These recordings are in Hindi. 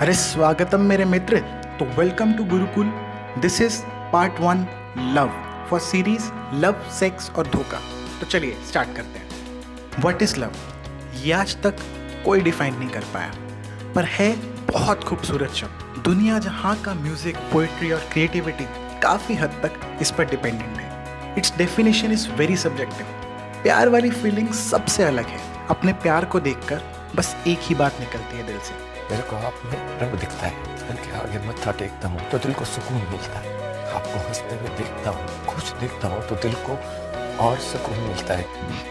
अरे स्वागतम मेरे मित्र। तो welcome to Gurukul. This is part one love for series love sex और धोखा। तो चलिए स्टार्ट करते हैं। व्हाट इज़ लव ये आज तक कोई डिफाइन नहीं कर पाया। पर है बहुत खूबसूरत शब्द। दुनिया जहाँ का म्यूज़िक पोइट्री और क्रिएटिविटी काफ़ी हद तक इस पर डिपेंडेंट है। It's definition is very subjective प्यार वाली फीलिंग सबसे अलग है। अपने प्यार को देखकर बस एक ही बात निकलती है दिल से। मेरे को आप में रब दिखता है। दिल के आगे मत्था टेकता हूँ तो दिल को सुकून मिलता है। आपको हँसते हुए देखता हूँ, खुश देखता हूँ तो दिल को और सुकून मिलता है।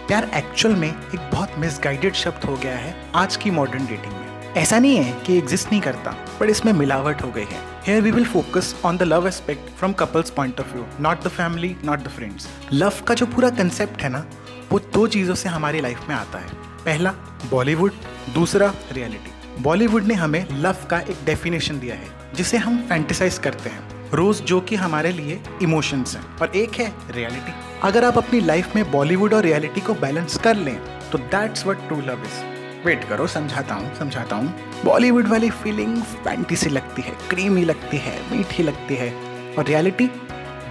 प्यार एक्चुअल में एक बहुत मिसगाइडेड शब्द हो गया है आज की मॉडर्न डेटिंग में। ऐसा नहीं है कि एग्जिस्ट नहीं करता, पर इसमें मिलावट हो गई है। Here we will focus on the love aspect from couples point of view not the family not the friends love का जो पूरा कंसेप्ट है ना, वो दो चीज़ों से हमारी लाइफ में आता है। पहला बॉलीवुड दूसरा रियलिटी बॉलीवुड ने हमें लव का एक डेफिनेशन दिया है, जिसे हम फैंटिसाइज करते हैं। रोज जो कि हमारे लिए इमोशंस हैं, और एक है रियलिटी अगर आप अपनी लाइफ में बॉलीवुड और रियलिटी को बैलेंस कर लें तो that's what true love is wait करो, समझाता हूँ समझाता हूँ। बॉलीवुड वाली फीलिंग फैंटिसी लगती है क्रीमी लगती है, मीठी लगती है, और रियलिटी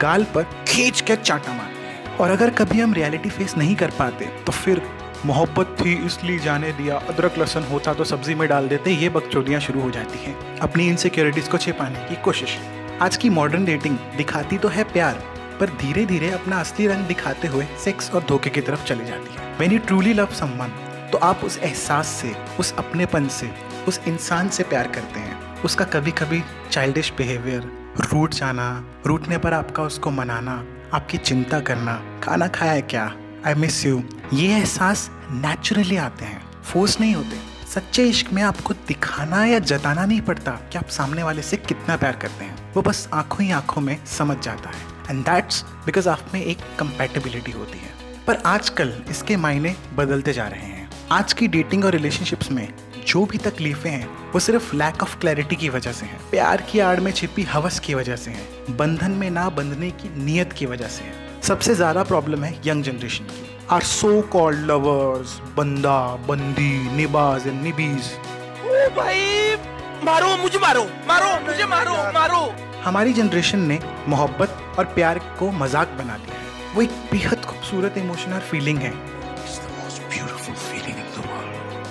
गाल पर खींच के चाटा मारती है। और अगर कभी हम रियलिटी फेस नहीं कर पाते तो फिर मोहब्बत थी इसलिए जाने दिया, अदरक लहसन होता तो सब्ज़ी में डाल देते, ये बकचोदियाँ शुरू हो जाती हैं। अपनी इनसिक्योरिटीज़ को छिपाने की कोशिश। आज की मॉडर्न डेटिंग दिखाती तो है प्यार, पर धीरे धीरे अपना असली रंग दिखाते हुए सेक्स और धोखे की तरफ़ चली जाती है। When you truly love someone तो आप उस एहसास से, उस अपनेपन से, उस इंसान से प्यार करते हैं। उसका कभी कभी चाइल्डिश बिहेवियर रूट जाना रूटने पर आपका उसको मनाना, आपकी चिंता करना, खाना खाया है क्या आई मिस यू ये एहसास नेचुरली आते हैं। फोर्स नहीं होते। सच्चे इश्क में आपको दिखाना या जताना नहीं पड़ता कि आप सामने वाले से कितना प्यार करते हैं। वो बस आँखों ही आँखों में समझ जाता है। एंड दैट्स बिकॉज़ आप में एक कंपेटेबिलिटी होती है। पर आजकल इसके मायने बदलते जा रहे हैं। आज की डेटिंग और रिलेशनशिप्स में जो भी तकलीफें हैं, वो सिर्फ़ लैक ऑफ़ क्लैरिटी की वजह से हैं। प्यार की आड़ में छिपी हवस की वजह से हैं। बंधन में ना बंधने की नीयत की वजह से है। सबसे ज़्यादा प्रॉब्लम है यंग जनरेशन की। आर सो कॉल्ड लवर्स बंदा बंदी निबाज एंड निबीज। ओ भाई मारो मुझे मारो मारो मुझे मारो मारो। हमारी जनरेशन ने मोहब्बत और प्यार को मज़ाक बना दिया है। वो एक बेहद खूबसूरत इमोशन और फीलिंग है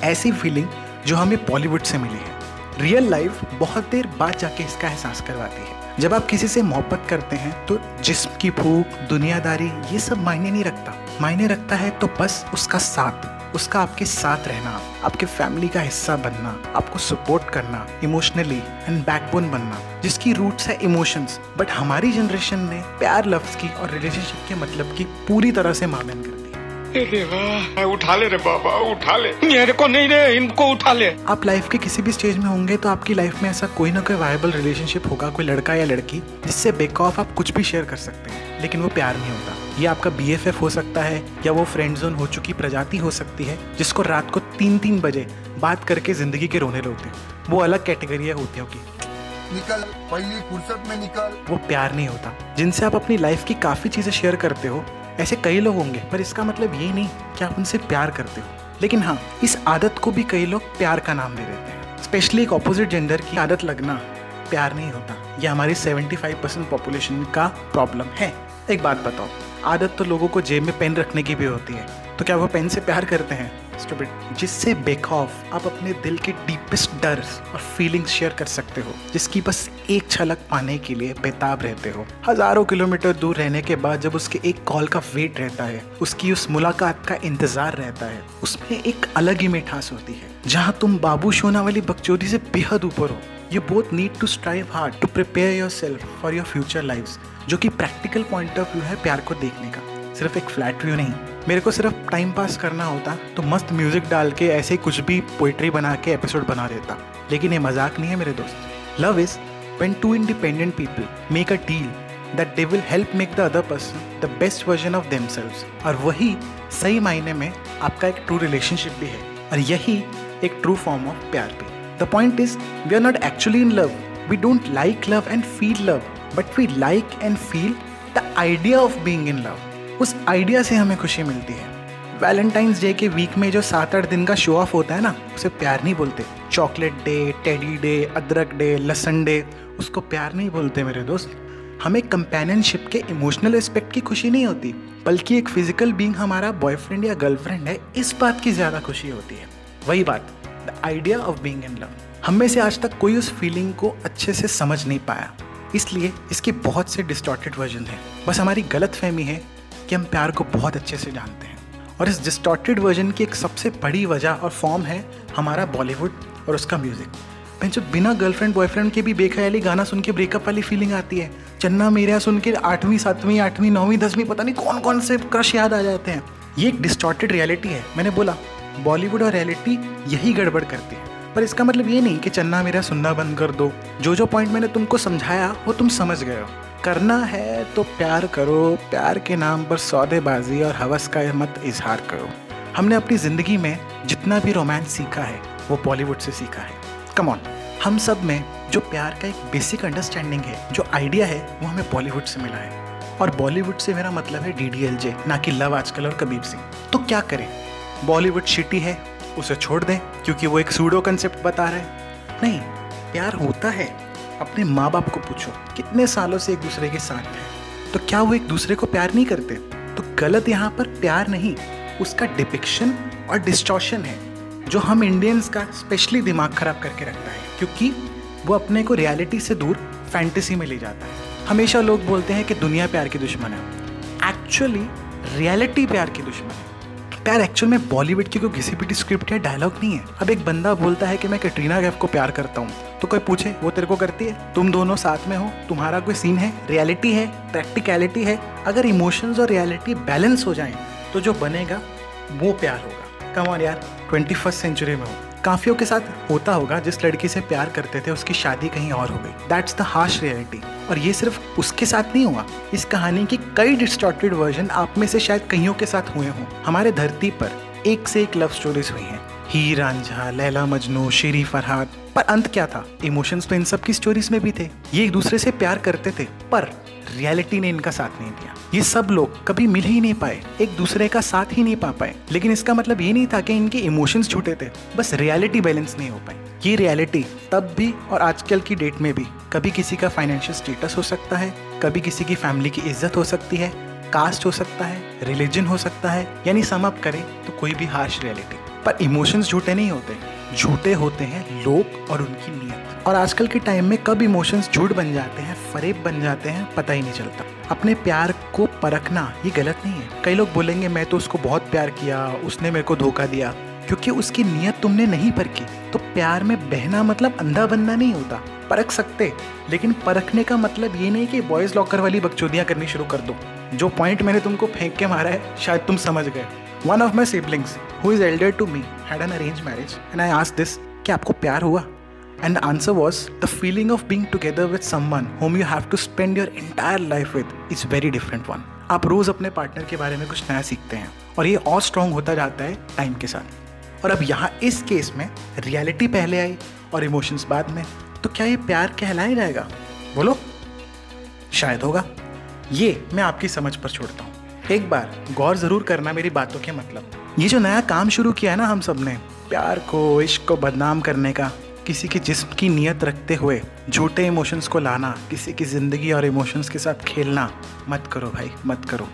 ऐसी फीलिंग जो हमें बॉलीवुड से मिली है। रियल लाइफ बहुत देर बाद जाके इसका एहसास करवाती है। जब आप किसी से मोहब्बत करते हैं तो जिस्म की भूख दुनियादारी, ये सब मायने नहीं रखता। मायने रखता है तो बस उसका साथ, उसका आपके साथ रहना, आपके फैमिली का हिस्सा बनना, आपको सपोर्ट करना इमोशनली एंड बैकबोन बनना, जिसकी रूट्स है इमोशंस बट हमारी जनरेशन ने प्यार लफ्ज की और रिलेशनशिप के मतलब की पूरी तरह से मामन कर। दी उठा ले रे बाबा उठा ले। मेरे को नहीं रे इनको उठा ले। आप लाइफ के किसी भी स्टेज में होंगे तो आपकी लाइफ में ऐसा कोई ना कोई वायबल रिलेशनशिप होगा कोई लड़का या लड़की जिससे बेक ऑफ़ आप कुछ भी शेयर कर सकते हैं लेकिन वो प्यार नहीं होता। ये आपका बीएफएफ हो सकता है या वो फ्रेंड जोन हो चुकी प्रजाति हो सकती है जिसको रात को तीन तीन बजे बात करके ज़िंदगी के रोने लगते वो अलग कैटेगरी होती होगी निकल पहली फुर्सत में निकल। वो प्यार नहीं होता। जिनसे आप अपनी लाइफ की काफ़ी चीज़ें शेयर करते हो ऐसे कई लोग होंगे, पर इसका मतलब ये नहीं कि आप उनसे प्यार करते हो। लेकिन हाँ इस आदत को भी कई लोग प्यार का नाम दे देते हैं। स्पेशली एक ऑपोजिट जेंडर की आदत लगना प्यार नहीं होता। यह हमारी 75 परसेंट पॉपुलेशन का प्रॉब्लम है। एक बात बताओ, आदत तो लोगों को जेब में पेन रखने की भी होती है। तो क्या वो पेन से प्यार करते हैं? स्टूपिड जिससे बेखौफ आप अपने दिल के डीपेस्ट डर और फीलिंग्स शेयर कर सकते हो, जिसकी बस एक झलक पाने के लिए बेताब रहते हो। हज़ारों किलोमीटर दूर रहने के बाद जब उसके एक कॉल का वेट रहता है, उसकी उस मुलाकात का इंतज़ार रहता है, उसमें एक अलग ही मिठास होती है, जहाँ तुम बाबू शोना वाली बकचोदी से बेहद ऊपर हो। You both need to strive hard to prepare yourself for your future life जो कि प्रैक्टिकल पॉइंट ऑफ़ व्यू है प्यार को देखने का। सिर्फ़ एक फ्लैट व्यू नहीं मेरे को सिर्फ़ टाइम पास करना होता तो मस्त म्यूज़िक डाल के ऐसे कुछ भी पोइट्री बना के एपिसोड बना देता। लेकिन ये मज़ाक नहीं है मेरे दोस्त। Love is when two independent people make a deal that they will help make the other person the best version of them और वही सही मायने में आपका एक ट्रू रिलेशनशिप भी है। और यही एक ट्रू फॉर्म ऑफ़ प्यार भी। The point is we are not actually in love we don't like love and feel love but we like and feel the idea of being in love उस आइडिया से हमें खुशी मिलती है। वैलेंटाइंस डे के वीक में जो सात आठ दिन का शो ऑफ़ होता है ना, उसे प्यार नहीं बोलते। चॉकलेट डे टेडी डे अदरक डे लसन डे उसको प्यार नहीं बोलते मेरे दोस्त। हमें कंपेनियनशिप के इमोशनल एस्पेक्ट की खुशी नहीं होती, बल्कि एक फ़िज़िकल बींग हमारा बॉयफ्रेंड या गर्लफ्रेंड है, इस बात की ज़्यादा खुशी होती है। वही बात the idea of being in love हम में से आज तक कोई उस फीलिंग को अच्छे से समझ नहीं पाया। इसलिए इसके बहुत से डिस्टॉर्टेड वर्जन हैं। बस हमारी गलत फहमी है कि हम प्यार को बहुत अच्छे से जानते हैं। और इस डिस्टॉर्टेड वर्जन की एक सबसे बड़ी वजह और फॉर्म है हमारा बॉलीवुड और उसका म्यूज़िक मैं जो बिना गर्लफ्रेंड बॉयफ्रेंड के भी बेख्याली गाना सुन के ब्रेकअप वाली फीलिंग आती है, चन्ना मेरा सुन के आठवीं, सातवीं, आठवीं, नौवीं, दसवीं, पता नहीं कौन कौन से क्रश याद आ जाते हैं। ये एक डिस्टॉर्टेड रियलिटी है। मैंने बोला बॉलीवुड और रियलिटी यही गड़बड़ करती है। पर इसका मतलब ये नहीं कि चन्ना मेरा सुनना बंद कर दो। जो जो पॉइंट मैंने तुमको समझाया, वो तुम समझ गए हो। करना है तो प्यार करो, प्यार के नाम पर सौदेबाजी और हवस का मत इजहार करो। हमने अपनी ज़िंदगी में जितना भी रोमांस सीखा है, वो बॉलीवुड से सीखा है। कम ऑन हम सब में जो प्यार का एक बेसिक अंडरस्टैंडिंग है, जो आइडिया है, वो हमें बॉलीवुड से मिला है। और बॉलीवुड से मेरा मतलब है डी डी एल जे ना कि लव आजकल और कबीर सिंह। तो क्या करें? बॉलीवुड शिटी है उसे छोड़ दें, क्योंकि वो एक सूडो कंसेप्ट बता रहे हैं। नहीं, प्यार होता है। अपने माँ बाप को पूछो, कितने सालों से एक दूसरे के साथ हैं? तो क्या वो एक दूसरे को प्यार नहीं करते? तो गलत यहाँ पर प्यार नहीं, उसका डिपिक्शन और डिस्टॉर्शन है, जो हम इंडियंस का स्पेशली दिमाग खराब करके रखता है, क्योंकि वो अपने को रियलिटी से दूर फैंटेसी में ले जाता है। हमेशा लोग बोलते हैं कि दुनिया प्यार की दुश्मन है। एक्चुअली रियलिटी प्यार की दुश्मन है। प्यार एक्चुअल में बॉलीवुड की कोई किसी भी स्क्रिप्ट या डायलॉग नहीं है। अब एक बंदा बोलता है कि मैं कटरीना कैफ को प्यार करता हूँ। तो कोई पूछे, वो तेरे को करती है? तुम दोनों साथ में हो। तुम्हारा कोई सीन है? रियलिटी है? प्रैक्टिकलिटी है? अगर इमोशंस और रियलिटी बैलेंस हो जाए तो जो बनेगा, वो प्यार होगा। कम यार ट्वेंटी फ़र्स्ट सेंचुरी में हो। काफियों के साथ होता होगा, जिस लड़की से प्यार करते थे, उसकी शादी कहीं और हो गई। दैट्स द हार्श रियलिटी और ये सिर्फ़ उसके साथ नहीं हुआ। इस कहानी की कई डिस्टॉर्टेड वर्जन आप में से शायद कहीं के साथ हुए हों। हमारे धरती पर एक से एक लव स्टोरीज हुई हैं। ही रांझा, लैला मजनू, शेरी फरहाद पर अंत क्या था? इमोशंस तो इन सब की स्टोरीज में भी थे। ये एक दूसरे से प्यार करते थे, पर रियलिटी ने इनका साथ नहीं दिया। ये सब लोग कभी मिल ही नहीं पाए, एक दूसरे का साथ ही नहीं पा पाए। लेकिन इसका मतलब ये नहीं था कि इनके इमोशंस छूटे थे, बस रियलिटी बैलेंस नहीं हो पाई। ये रियलिटी तब भी और आजकल की डेट में भी कभी किसी का फाइनेंशियल स्टेटस हो सकता है, कभी किसी की फैमिली की इज़्ज़त हो सकती है कास्ट हो सकता है रिलीजन हो सकता है, यानी सम अप करें तो कोई भी हार्श रियलिटी पर इमोशंस झूठे नहीं होते। झूठे होते हैं लोग और उनकी नीयत। और आजकल के टाइम में कब इमोशंस झूठ बन जाते हैं, फरेब बन जाते हैं, पता ही नहीं चलता। अपने प्यार को परखना ये गलत नहीं है। कई लोग बोलेंगे, मैं तो उसको बहुत प्यार किया, उसने मेरे को धोखा दिया। क्योंकि उसकी नीयत तुमने नहीं परखी। तो प्यार में बहना मतलब अंधा बनना नहीं होता। परख सकते, लेकिन परखने का मतलब ये नहीं कि बॉयज़ लॉकर वाली बकचोदियाँ करनी शुरू कर दो। जो पॉइंट मैंने तुमको फेंक के मारा है, शायद तुम समझ गए। One of my siblings who is elder to me had an arrange marriage and I ask this कि आपको प्यार हुआ? And answer was the feeling of being together with someone whom you have to spend your entire life with is very different one आप रोज अपने पार्टनर के बारे में कुछ नया सीखते हैं, और ये और स्ट्रांग होता जाता है टाइम के साथ। और अब यहाँ इस केस में रियलिटी पहले आई और इमोशंस बाद में तो क्या ये प्यार कहलाया जाएगा? बोलो। शायद होगा। ये मैं आपकी समझ पर छोड़ता हूँ। एक बार गौर ज़रूर करना मेरी बातों के मतलब। ये जो नया काम शुरू किया है ना हम सबने, प्यार को, इश्क को बदनाम करने का, किसी के जिस्म की नीयत रखते हुए, झूठे इमोशंस को लाना, किसी की ज़िंदगी और इमोशंस के साथ खेलना, मत करो भाई, मत करो।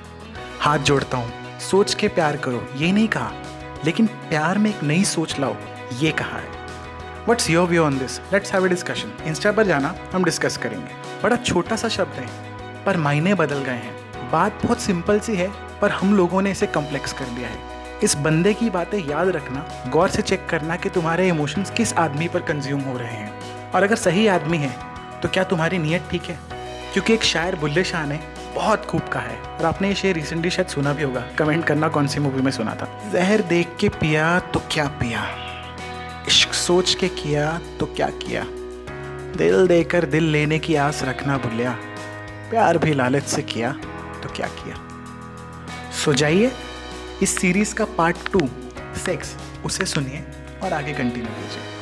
हाथ जोड़ता हूँ, सोच के प्यार करो, ये नहीं कहा, लेकिन प्यार में एक नई सोच लाओ, ये कहा है। What's your view on this let's have a discussion insta पर जाना, हम डिस्कस करेंगे। बड़ा छोटा सा शब्द है, पर मायने बदल गए हैं। बात बहुत सिंपल सी है, पर हम लोगों ने इसे कम्प्लेक्स कर दिया है। इस बंदे की बातें याद रखना, गौर से चेक करना कि तुम्हारे इमोशंस किस आदमी पर कंज्यूम हो रहे हैं। और अगर सही आदमी है तो क्या तुम्हारी नीयत ठीक है? क्योंकि एक शायर बुल्ले शाह ने बहुत खूब कहा है, और आपने ये शेर रिसेंटली शायद सुना भी होगा। कमेंट करना कौन सी मूवी में सुना था। जहर देख के पिया तो क्या पिया? इश्क सोच के किया तो क्या किया? दिल देकर दिल लेने की आस रखना भूलिया प्यार भी लालच से किया। तो क्या किया? सो जाइए, इस सीरीज़ का पार्ट टू सेक्स उसे सुनिए और आगे कंटिन्यू कीजिए।